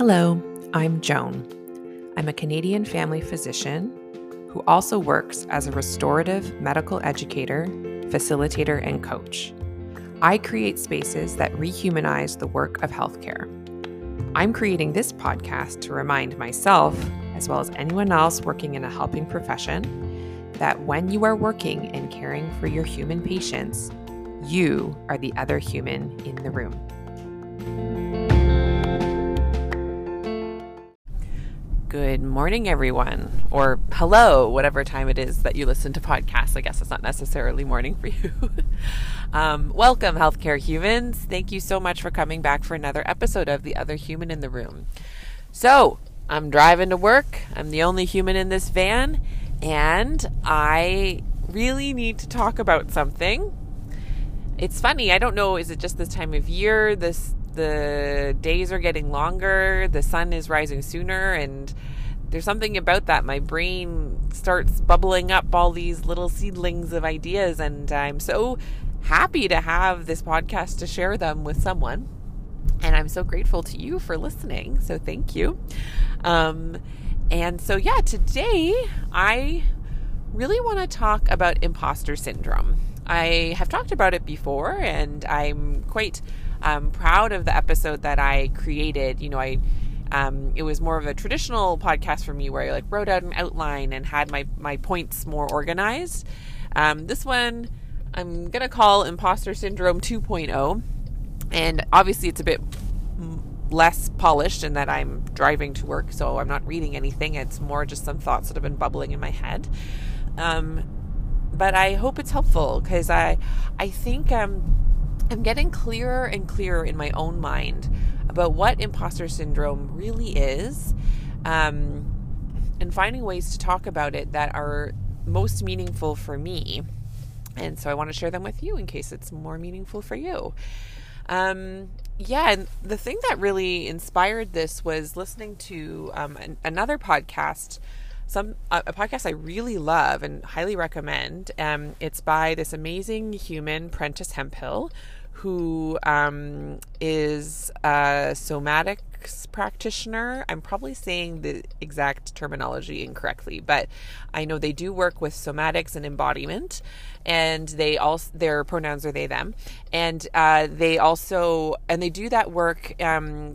Hello, I'm Joan. I'm a Canadian family physician who also works as a restorative medical educator, facilitator, and coach. I create spaces that rehumanize the work of healthcare. I'm creating this podcast to remind myself, as well as anyone else working in a helping profession, that when you are working and caring for your human patients, you are the other human in the room. Good morning, everyone, or hello, whatever time it is that you listen to podcasts. I guess it's not necessarily morning for you. um, welcome, healthcare humans. Thank you so much for coming back for another episode of The Other Human in the Room. So, I'm driving to work. I'm the only human in this van, and I really need to talk about something. It's funny. I don't know. Is it just this time of year? This the days are getting longer, the sun is rising sooner, and there's something about that. My brain starts bubbling up all these little seedlings of ideas, and I'm so happy to have this podcast to share them with someone. And I'm so grateful to you for listening. So thank you. Um, and so, yeah, today I really want to talk about imposter syndrome. I have talked about it before, and I'm quite um, proud of the episode that I created. You know, I um, it was more of a traditional podcast for me where I like wrote out an outline and had my my points more organized. Um, this one I'm gonna call Imposter Syndrome 2.0, and obviously it's a bit less polished in that I'm driving to work, so I'm not reading anything. It's more just some thoughts that have been bubbling in my head. Um, but I hope it's helpful because I I think um, I'm getting clearer and clearer in my own mind about what imposter syndrome really is um, and finding ways to talk about it that are most meaningful for me. And so I want to share them with you in case it's more meaningful for you. Um, yeah, and the thing that really inspired this was listening to um, an, another podcast some a, podcast I really love and highly recommend. Um, it's by this amazing human, Prentice Hemphill, who um, is a somatics practitioner. I'm probably saying the exact terminology incorrectly, but I know they do work with somatics and embodiment, and they also their pronouns are they them, and uh, they also and they do that work. Um,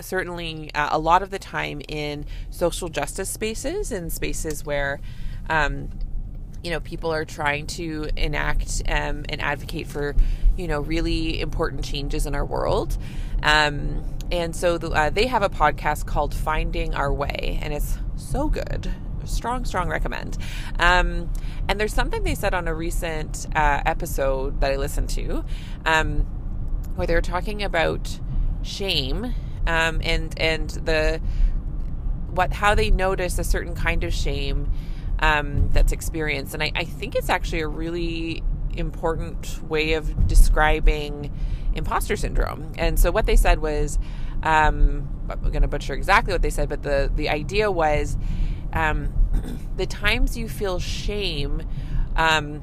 certainly, uh, a lot of the time in social justice spaces and spaces where um, you know people are trying to enact um, and advocate for you know really important changes in our world. Um, and so the, uh, they have a podcast called finding our way and it's so good. Strong strong recommend. Um, and there's something they said on a recent uh, episode that i listened to um, where they were talking about shame um, and and the what how they notice a certain kind of shame um, that's experienced. And I, I think it's actually a really important way of describing imposter syndrome. And so what they said was, um, I'm going to butcher exactly what they said, but the the idea was um, the times you feel shame um,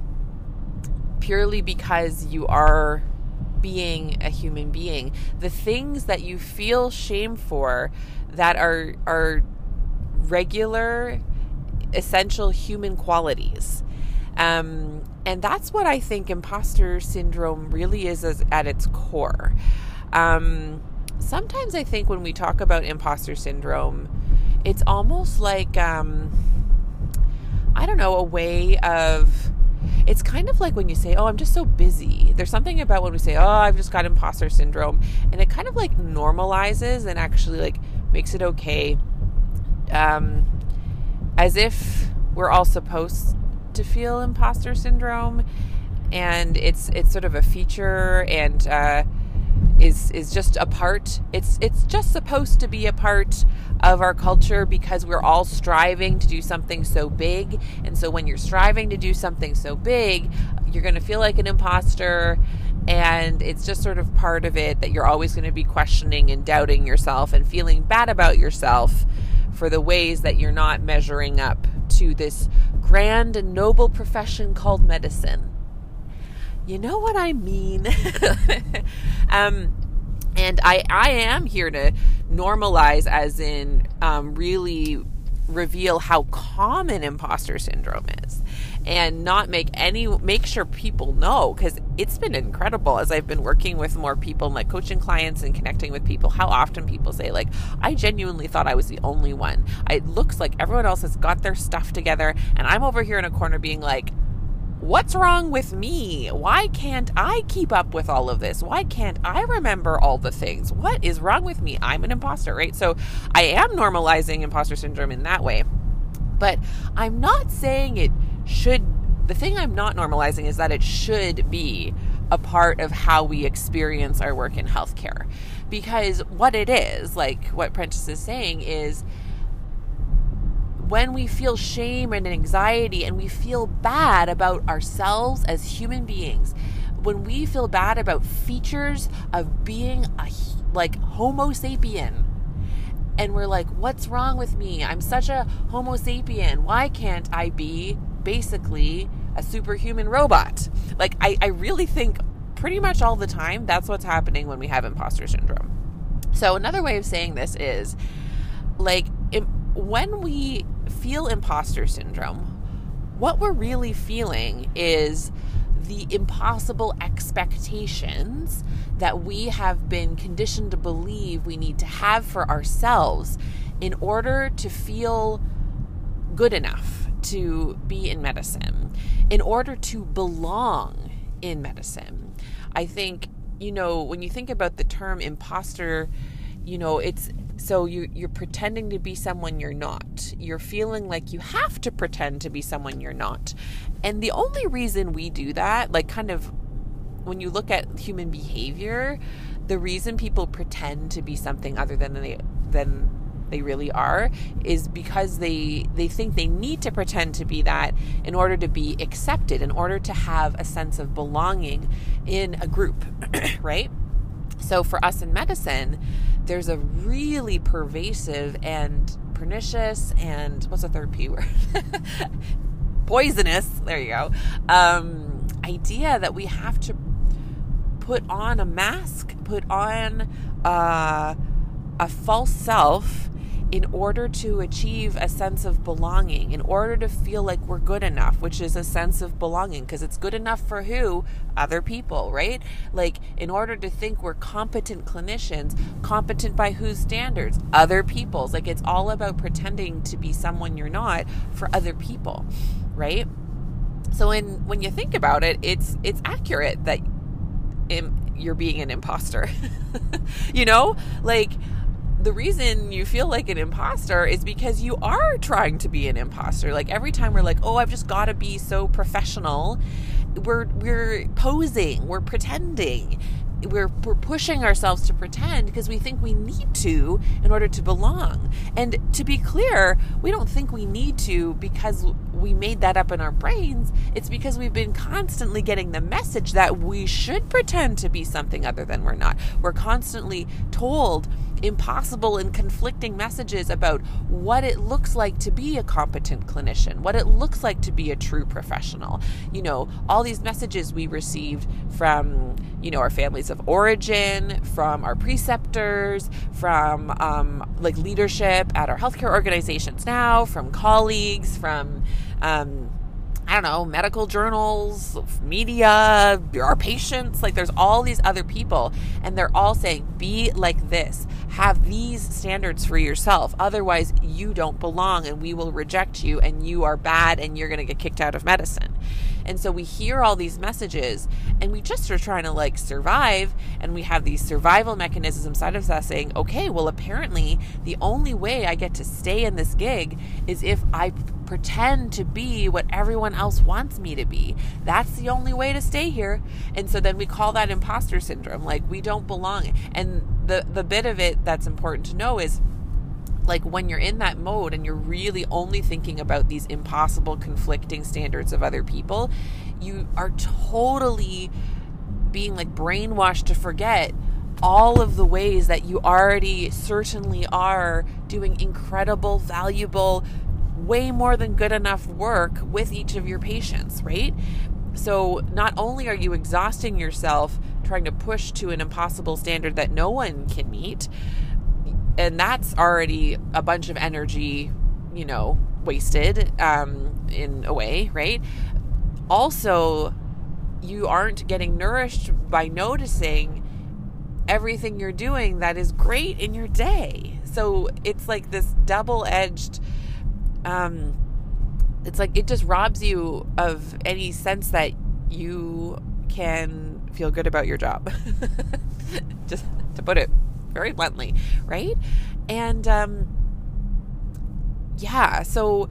purely because you are being a human being, the things that you feel shame for that are are regular essential human qualities. Um, and that's what I think imposter syndrome really is as, at its core. Um, sometimes I think when we talk about imposter syndrome, it's almost like, um, I don't know, a way of. It's kind of like when you say, Oh, I'm just so busy. There's something about when we say, Oh, I've just got imposter syndrome. And it kind of like normalizes and actually like makes it okay. Um, as if we're all supposed to feel imposter syndrome and it's it's sort of a feature and uh, is is just a part it's it's just supposed to be a part of our culture because we're all striving to do something so big and so when you're striving to do something so big you're going to feel like an imposter and it's just sort of part of it that you're always going to be questioning and doubting yourself and feeling bad about yourself for the ways that you're not measuring up to this grand and noble profession called medicine. You know what I mean? um, and I, I am here to normalize, as in um, really reveal how common imposter syndrome is and not make any make sure people know because it's been incredible as i've been working with more people my coaching clients and connecting with people how often people say like i genuinely thought i was the only one it looks like everyone else has got their stuff together and i'm over here in a corner being like What's wrong with me? Why can't I keep up with all of this? Why can't I remember all the things? What is wrong with me? I'm an imposter, right? So I am normalizing imposter syndrome in that way. But I'm not saying it should, the thing I'm not normalizing is that it should be a part of how we experience our work in healthcare. Because what it is, like what Prentice is saying, is when we feel shame and anxiety and we feel bad about ourselves as human beings, when we feel bad about features of being a like homo sapien and we're like what's wrong with me i'm such a homo sapien why can't i be basically a superhuman robot. Like i, I really think pretty much all the time that's what's happening when we have imposter syndrome. So another way of saying this is like when we feel imposter syndrome, what we're really feeling is the impossible expectations that we have been conditioned to believe we need to have for ourselves in order to feel good enough to be in medicine, in order to belong in medicine. I think, you know, when you think about the term imposter, you know, it's so you you're pretending to be someone you're not. You're feeling like you have to pretend to be someone you're not. And the only reason we do that, like kind of when you look at human behavior, the reason people pretend to be something other than they than they really are is because they they think they need to pretend to be that in order to be accepted in order to have a sense of belonging in a group right so for us in medicine there's a really pervasive and pernicious and what's the third P word? Poisonous, there you go. Um, idea that we have to put on a mask, put on uh, a false self in order to achieve a sense of belonging, in order to feel like we're good enough, which is a sense of belonging, because it's good enough for who? Other people, right? Like, in order to think we're competent clinicians, competent by whose standards? Other people's. Like, it's all about pretending to be someone you're not for other people, right? So, when when you think about it, it's it's accurate that you're being an imposter. you know, like the reason you feel like an imposter is because you are trying to be an imposter. Like every time we're like, "Oh, I've just got to be so professional." We're we're posing, we're pretending we're, we're pushing ourselves to pretend because we think we need to in order to belong. And to be clear, we don't think we need to because we made that up in our brains. It's because we've been constantly getting the message that we should pretend to be something other than we're not. We're constantly told impossible and conflicting messages about what it looks like to be a competent clinician, what it looks like to be a true professional. You know, all these messages we received from, you know, our families of origin, from our preceptors, from um, like leadership at our healthcare organizations now, from colleagues, from um, I don't know, medical journals, media, our patients. Like, there's all these other people, and they're all saying, be like this, have these standards for yourself. Otherwise, you don't belong, and we will reject you, and you are bad, and you're going to get kicked out of medicine. And so we hear all these messages and we just are trying to like survive. And we have these survival mechanisms inside of us saying, okay, well, apparently the only way I get to stay in this gig is if I pretend to be what everyone else wants me to be. That's the only way to stay here. And so then we call that imposter syndrome. Like we don't belong. And the, the bit of it that's important to know is like when you're in that mode and you're really only thinking about these impossible conflicting standards of other people you are totally being like brainwashed to forget all of the ways that you already certainly are doing incredible valuable way more than good enough work with each of your patients right so not only are you exhausting yourself trying to push to an impossible standard that no one can meet and that's already a bunch of energy, you know, wasted um, in a way, right? Also, you aren't getting nourished by noticing everything you're doing that is great in your day. So it's like this double edged, um, it's like it just robs you of any sense that you can feel good about your job. just to put it very bluntly, right? And um, yeah, so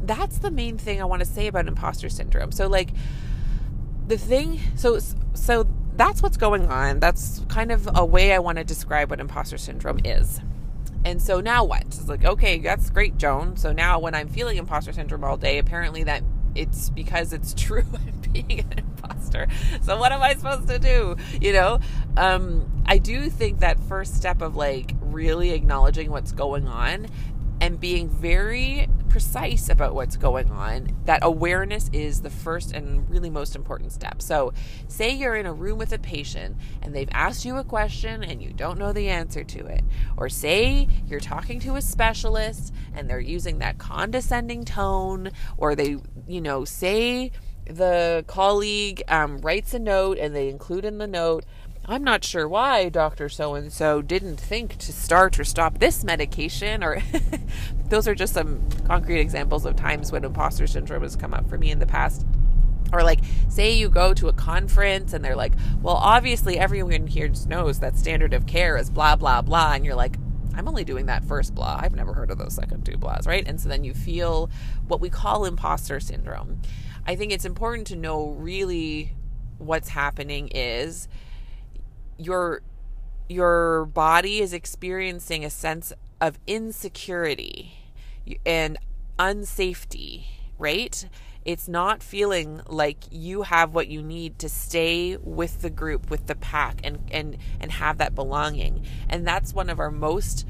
that's the main thing I want to say about imposter syndrome. So like the thing, so so that's what's going on. That's kind of a way I want to describe what imposter syndrome is. And so now what? It's like, okay, that's great, Joan. So now when I'm feeling imposter syndrome all day, apparently that it's because it's true I'm being an imposter. So what am I supposed to do? You know? Um, I do think that first step of like really acknowledging what's going on and being very precise about what's going on, that awareness is the first and really most important step. So, say you're in a room with a patient and they've asked you a question and you don't know the answer to it. Or say you're talking to a specialist and they're using that condescending tone, or they, you know, say the colleague um, writes a note and they include in the note, I'm not sure why Dr. So and so didn't think to start or stop this medication, or those are just some concrete examples of times when imposter syndrome has come up for me in the past. Or, like, say you go to a conference and they're like, well, obviously everyone here knows that standard of care is blah, blah, blah. And you're like, I'm only doing that first blah. I've never heard of those second two blahs, right? And so then you feel what we call imposter syndrome. I think it's important to know really what's happening is your your body is experiencing a sense of insecurity and unsafety, right? It's not feeling like you have what you need to stay with the group, with the pack and and and have that belonging. And that's one of our most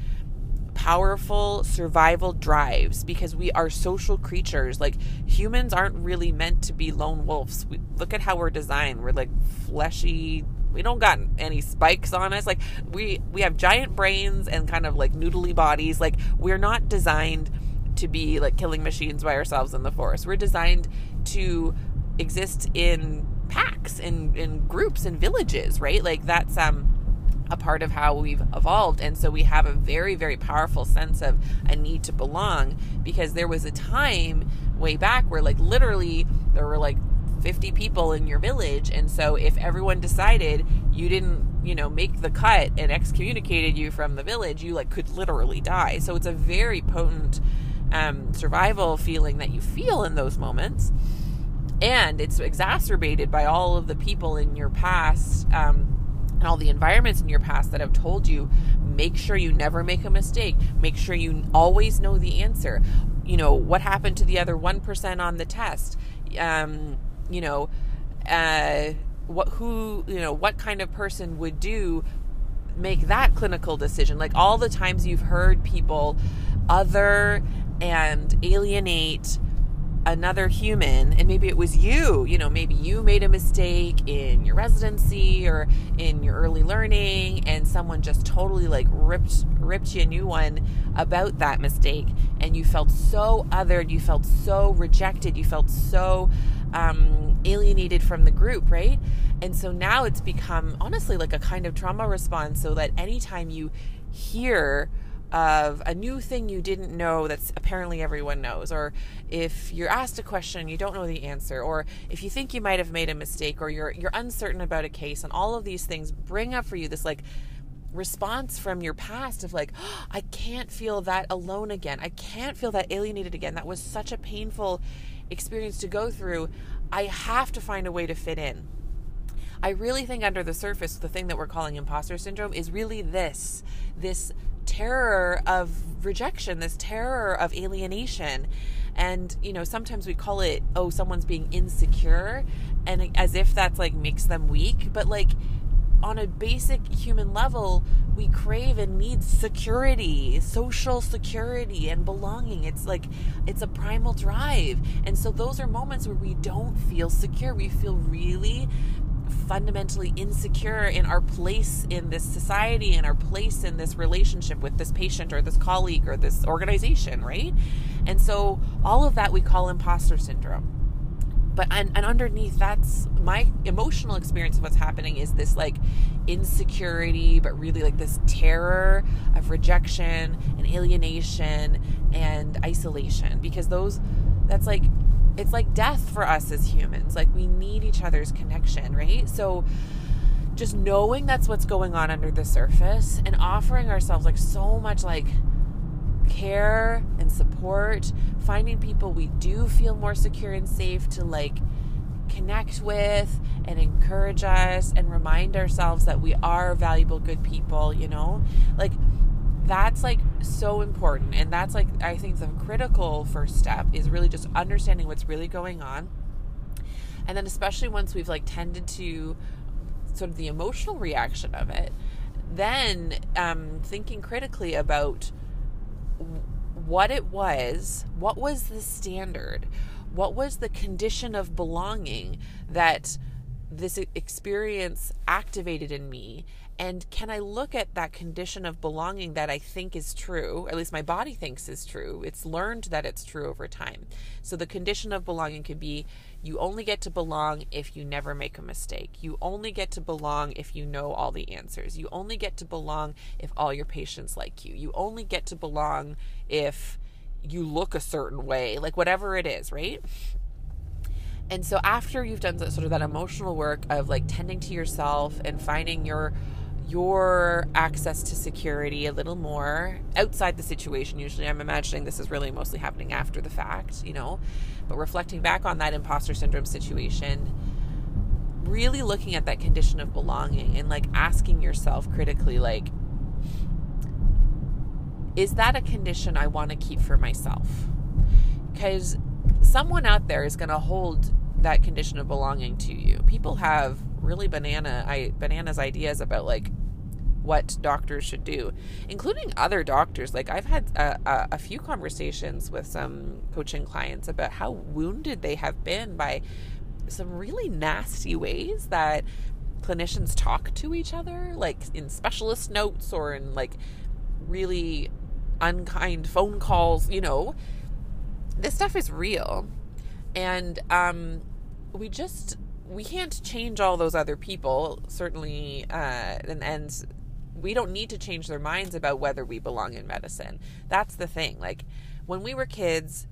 powerful survival drives because we are social creatures. Like humans aren't really meant to be lone wolves. We, look at how we're designed. We're like fleshy we don't got any spikes on us. Like we we have giant brains and kind of like noodly bodies. Like we're not designed to be like killing machines by ourselves in the forest. We're designed to exist in packs in in groups and villages right? Like that's um a part of how we've evolved. And so we have a very very powerful sense of a need to belong because there was a time way back where like literally there were like 50 people in your village and so if everyone decided you didn't you know make the cut and excommunicated you from the village you like could literally die. So it's a very potent um, survival feeling that you feel in those moments. And it's exacerbated by all of the people in your past um, and all the environments in your past that have told you make sure you never make a mistake. Make sure you always know the answer. You know what happened to the other 1% on the test? Um, you know, uh, what who you know what kind of person would do make that clinical decision? Like all the times you've heard people other and alienate another human and maybe it was you you know maybe you made a mistake in your residency or in your early learning and someone just totally like ripped ripped you a new one about that mistake and you felt so othered you felt so rejected you felt so um, alienated from the group right and so now it's become honestly like a kind of trauma response so that anytime you hear of a new thing you didn't know that's apparently everyone knows, or if you're asked a question you don't know the answer, or if you think you might have made a mistake, or you're you're uncertain about a case, and all of these things bring up for you this like response from your past of like, oh, I can't feel that alone again. I can't feel that alienated again. That was such a painful experience to go through. I have to find a way to fit in. I really think under the surface, the thing that we're calling imposter syndrome is really this this terror of rejection, this terror of alienation. And, you know, sometimes we call it, oh, someone's being insecure, and as if that's like makes them weak. But, like, on a basic human level, we crave and need security, social security, and belonging. It's like it's a primal drive. And so, those are moments where we don't feel secure. We feel really fundamentally insecure in our place in this society and our place in this relationship with this patient or this colleague or this organization, right? And so all of that we call imposter syndrome. But and, and underneath that's my emotional experience of what's happening is this like insecurity, but really like this terror of rejection and alienation and isolation because those that's like it's like death for us as humans. Like we need each other's connection, right? So just knowing that's what's going on under the surface and offering ourselves like so much like care and support, finding people we do feel more secure and safe to like connect with and encourage us and remind ourselves that we are valuable good people, you know? Like that's like so important and that's like i think the critical first step is really just understanding what's really going on and then especially once we've like tended to sort of the emotional reaction of it then um, thinking critically about what it was what was the standard what was the condition of belonging that this experience activated in me and can I look at that condition of belonging that I think is true, at least my body thinks is true? It's learned that it's true over time. So the condition of belonging could be you only get to belong if you never make a mistake. You only get to belong if you know all the answers. You only get to belong if all your patients like you. You only get to belong if you look a certain way, like whatever it is, right? And so after you've done sort of that emotional work of like tending to yourself and finding your your access to security a little more outside the situation. Usually, I'm imagining this is really mostly happening after the fact, you know, but reflecting back on that imposter syndrome situation, really looking at that condition of belonging and like asking yourself critically, like, is that a condition I want to keep for myself? Because someone out there is going to hold that condition of belonging to you. People have really banana I bananas ideas about like what doctors should do, including other doctors. Like I've had a, a, a, few conversations with some coaching clients about how wounded they have been by some really nasty ways that clinicians talk to each other, like in specialist notes or in like really unkind phone calls. You know, this stuff is real, and um, we just we can't change all those other people certainly uh, and and we don't need to change their minds about whether we belong in medicine. That's the thing. Like when we were kids,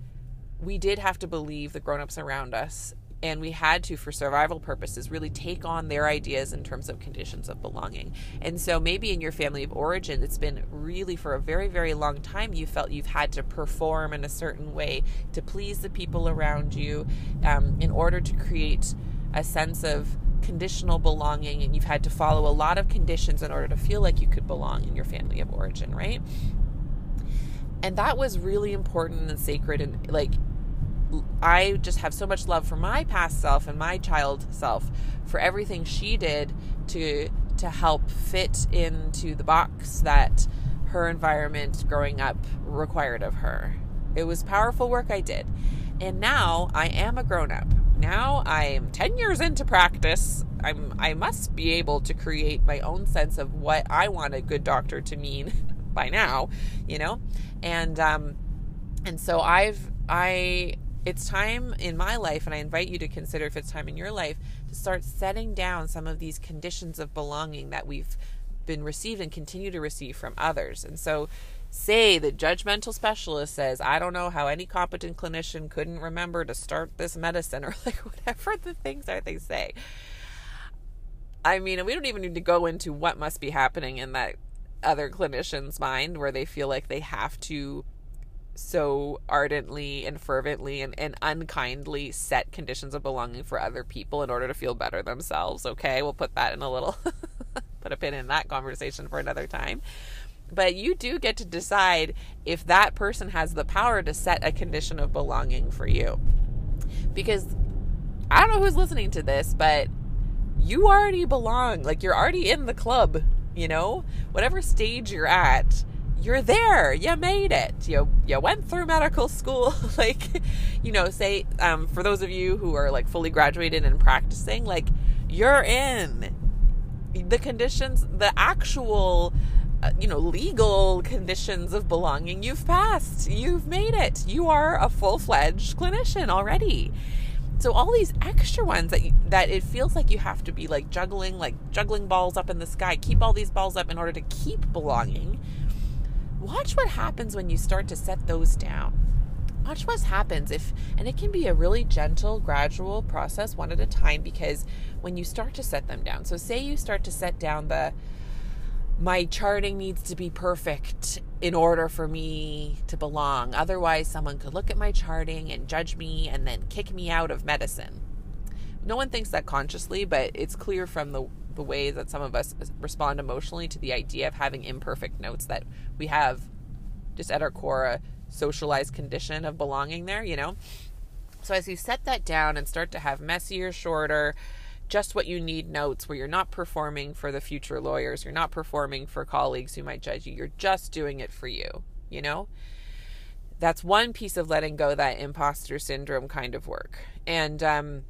we did have to believe the grown-ups around us and we had to for survival purposes really take on their ideas in terms of conditions of belonging and so maybe in your family of origin it's been really for a very very long time you felt you've had to perform in a certain way to please the people around you um, in order to create a sense of conditional belonging and you've had to follow a lot of conditions in order to feel like you could belong in your family of origin, right? And that was really important and sacred and like I just have so much love for my past self and my child self for everything she did to to help fit into the box that her environment growing up required of her. It was powerful work I did. And now I am a grown up now I'm 10 years into practice. I'm I must be able to create my own sense of what I want a good doctor to mean by now, you know? And um and so I've I it's time in my life and I invite you to consider if it's time in your life to start setting down some of these conditions of belonging that we've been received and continue to receive from others. And so say the judgmental specialist says, I don't know how any competent clinician couldn't remember to start this medicine or like whatever the things are they say. I mean, we don't even need to go into what must be happening in that other clinician's mind where they feel like they have to so ardently and fervently and, and unkindly set conditions of belonging for other people in order to feel better themselves. Okay, we'll put that in a little, put a pin in that conversation for another time. But you do get to decide if that person has the power to set a condition of belonging for you. Because I don't know who's listening to this, but you already belong. Like you're already in the club, you know? Whatever stage you're at, you're there. You made it. You you went through medical school. like, you know, say um, for those of you who are like fully graduated and practicing, like you're in. The conditions, the actual, Uh, you know, legal conditions of belonging, you've passed. You've made it. You are a full fledged clinician already. So all these extra ones that you, that it feels like you have to be like juggling, like juggling balls up in the sky, keep all these balls up in order to keep belonging. Watch what happens when you start to set those down. Watch what happens if, and it can be a really gentle, gradual process, one at a time, because when you start to set them down. So, say you start to set down the, my charting needs to be perfect in order for me to belong. Otherwise, someone could look at my charting and judge me and then kick me out of medicine. No one thinks that consciously, but it's clear from the, the way that some of us respond emotionally to the idea of having imperfect notes that we have just at our core a socialized condition of belonging there, you know? So as you set that down and start to have messier, shorter, just what you need notes where you're not performing for the future lawyers, you're not performing for colleagues who might judge you, you're just doing it for you, you know? That's one piece of letting go that imposter syndrome kind of work. And um,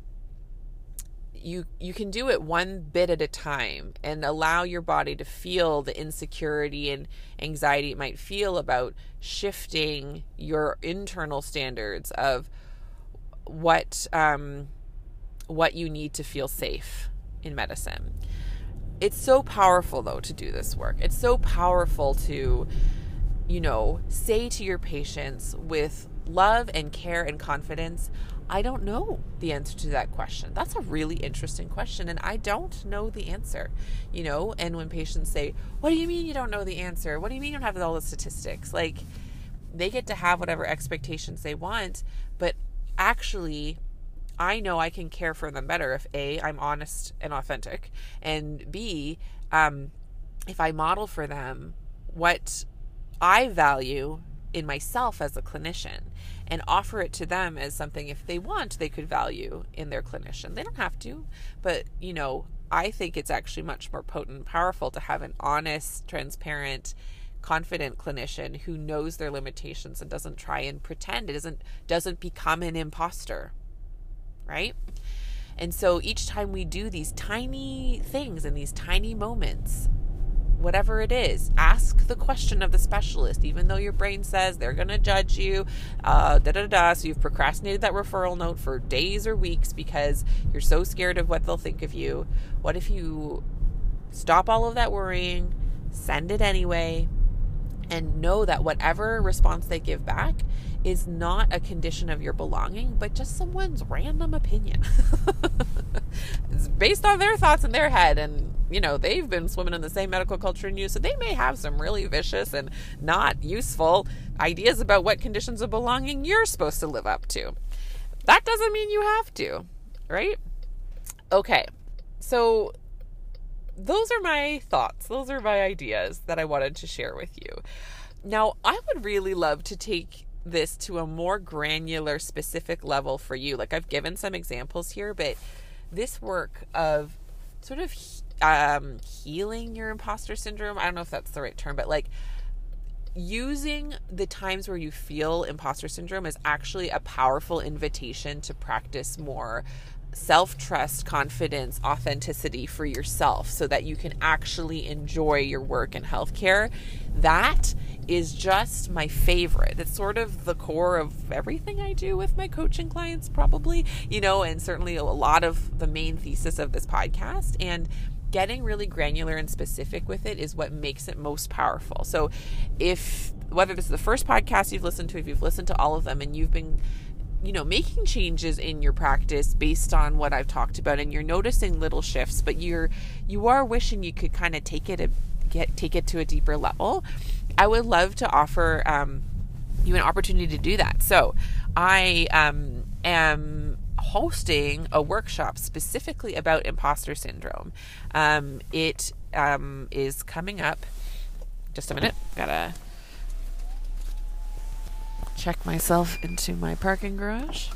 you you can do it one bit at a time and allow your body to feel the insecurity and anxiety it might feel about shifting your internal standards of what um, what you need to feel safe in medicine. It's so powerful, though, to do this work. It's so powerful to, you know, say to your patients with love and care and confidence, I don't know the answer to that question. That's a really interesting question, and I don't know the answer, you know. And when patients say, What do you mean you don't know the answer? What do you mean you don't have all the statistics? Like, they get to have whatever expectations they want, but actually, I know I can care for them better if A, I'm honest and authentic, and B, um, if I model for them what I value in myself as a clinician and offer it to them as something if they want they could value in their clinician. They don't have to, but you know, I think it's actually much more potent and powerful to have an honest, transparent, confident clinician who knows their limitations and doesn't try and pretend it doesn't doesn't become an imposter right? And so each time we do these tiny things and these tiny moments, whatever it is, ask the question of the specialist, even though your brain says they're going to judge you, uh, da da da. So you've procrastinated that referral note for days or weeks because you're so scared of what they'll think of you. What if you stop all of that worrying, send it anyway, and know that whatever response they give back is not a condition of your belonging, but just someone's random opinion. it's based on their thoughts in their head. And, you know, they've been swimming in the same medical culture in you. So they may have some really vicious and not useful ideas about what conditions of belonging you're supposed to live up to. That doesn't mean you have to, right? Okay. So those are my thoughts. Those are my ideas that I wanted to share with you. Now, I would really love to take this to a more granular, specific level for you. Like I've given some examples here, but this work of sort of um, healing your imposter syndrome, I don't know if that's the right term, but like using the times where you feel imposter syndrome is actually a powerful invitation to practice more self trust, confidence, authenticity for yourself so that you can actually enjoy your work in healthcare. That is just my favorite. It's sort of the core of everything I do with my coaching clients, probably, you know, and certainly a lot of the main thesis of this podcast. And getting really granular and specific with it is what makes it most powerful. So if whether this is the first podcast you've listened to, if you've listened to all of them and you've been you know making changes in your practice based on what I've talked about and you're noticing little shifts but you're you are wishing you could kind of take it a get take it to a deeper level. I would love to offer um, you an opportunity to do that. So I um, am hosting a workshop specifically about imposter syndrome. Um, it um, is coming up. Just a minute. Gotta check myself into my parking garage.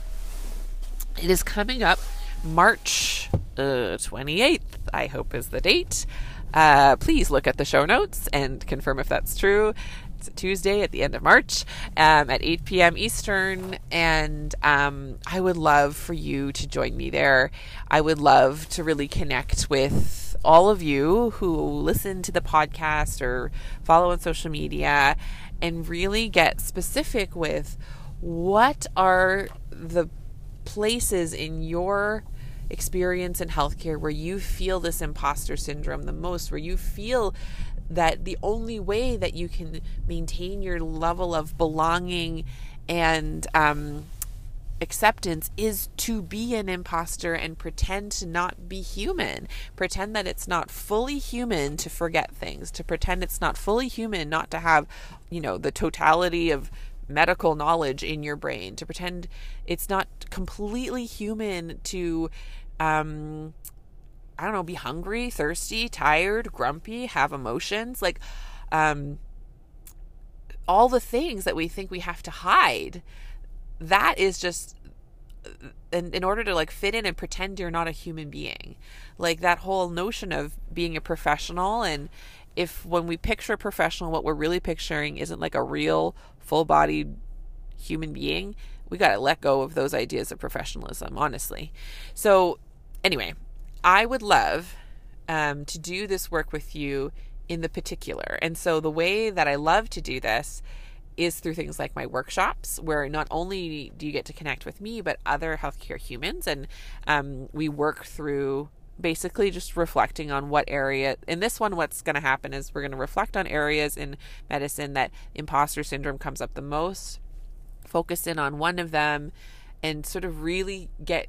It is coming up March uh, 28th, I hope is the date. Uh, please look at the show notes and confirm if that's true. It's a Tuesday at the end of March um, at 8 p.m. Eastern. And um, I would love for you to join me there. I would love to really connect with all of you who listen to the podcast or follow on social media and really get specific with what are the places in your experience in healthcare where you feel this imposter syndrome the most, where you feel that the only way that you can maintain your level of belonging and um, acceptance is to be an imposter and pretend to not be human. Pretend that it's not fully human to forget things, to pretend it's not fully human not to have, you know, the totality of medical knowledge in your brain, to pretend it's not completely human to um I don't know, be hungry, thirsty, tired, grumpy, have emotions, like um all the things that we think we have to hide. That is just in, in order to like fit in and pretend you're not a human being. Like that whole notion of being a professional and if when we picture a professional what we're really picturing isn't like a real full-bodied human being, we got to let go of those ideas of professionalism, honestly. So, anyway, I would love um, to do this work with you in the particular. And so, the way that I love to do this is through things like my workshops, where not only do you get to connect with me, but other healthcare humans. And um, we work through basically just reflecting on what area in this one what's going to happen is we're going to reflect on areas in medicine that imposter syndrome comes up the most focus in on one of them and sort of really get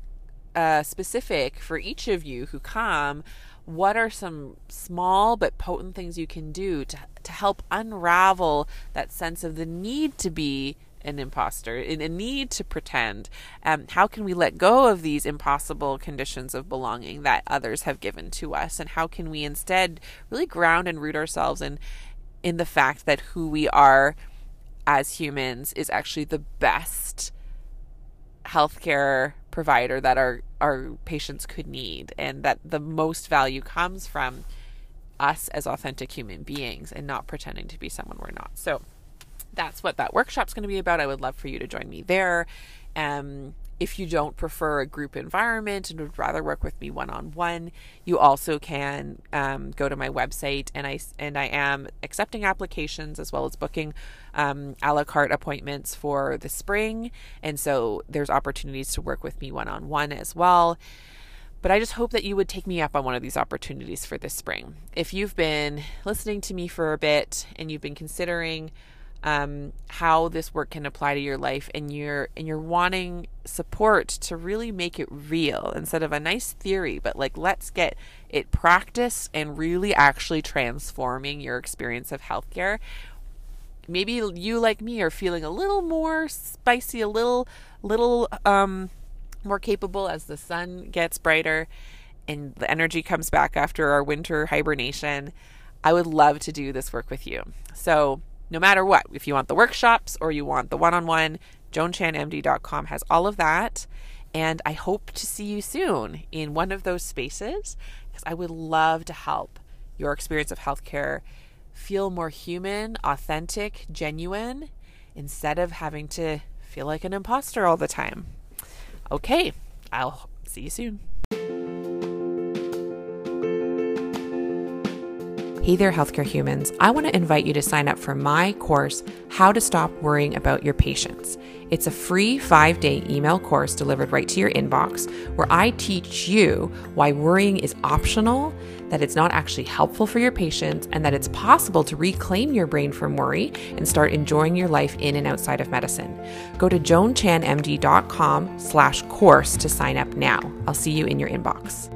uh, specific for each of you who come what are some small but potent things you can do to, to help unravel that sense of the need to be an imposter, in a need to pretend. Um, how can we let go of these impossible conditions of belonging that others have given to us? And how can we instead really ground and root ourselves in, in the fact that who we are as humans is actually the best healthcare provider that our our patients could need and that the most value comes from us as authentic human beings and not pretending to be someone we're not. So that's what that workshop's going to be about. I would love for you to join me there. Um, if you don't prefer a group environment and would rather work with me one on one, you also can um, go to my website and I and I am accepting applications as well as booking um, a la carte appointments for the spring. And so there's opportunities to work with me one on one as well. But I just hope that you would take me up on one of these opportunities for this spring. If you've been listening to me for a bit and you've been considering um, how this work can apply to your life and you're and you're wanting support to really make it real instead of a nice theory but like let's get it practice and really actually transforming your experience of healthcare. Maybe you like me are feeling a little more spicy a little little um more capable as the sun gets brighter and the energy comes back after our winter hibernation. I would love to do this work with you. So no matter what, if you want the workshops or you want the one on one, joanchanmd.com has all of that. And I hope to see you soon in one of those spaces because I would love to help your experience of healthcare feel more human, authentic, genuine, instead of having to feel like an imposter all the time. Okay, I'll see you soon. Hey there, healthcare humans. I want to invite you to sign up for my course, How to Stop Worrying About Your Patients. It's a free five day email course delivered right to your inbox where I teach you why worrying is optional, that it's not actually helpful for your patients, and that it's possible to reclaim your brain from worry and start enjoying your life in and outside of medicine. Go to joanchanmd.com slash course to sign up now. I'll see you in your inbox.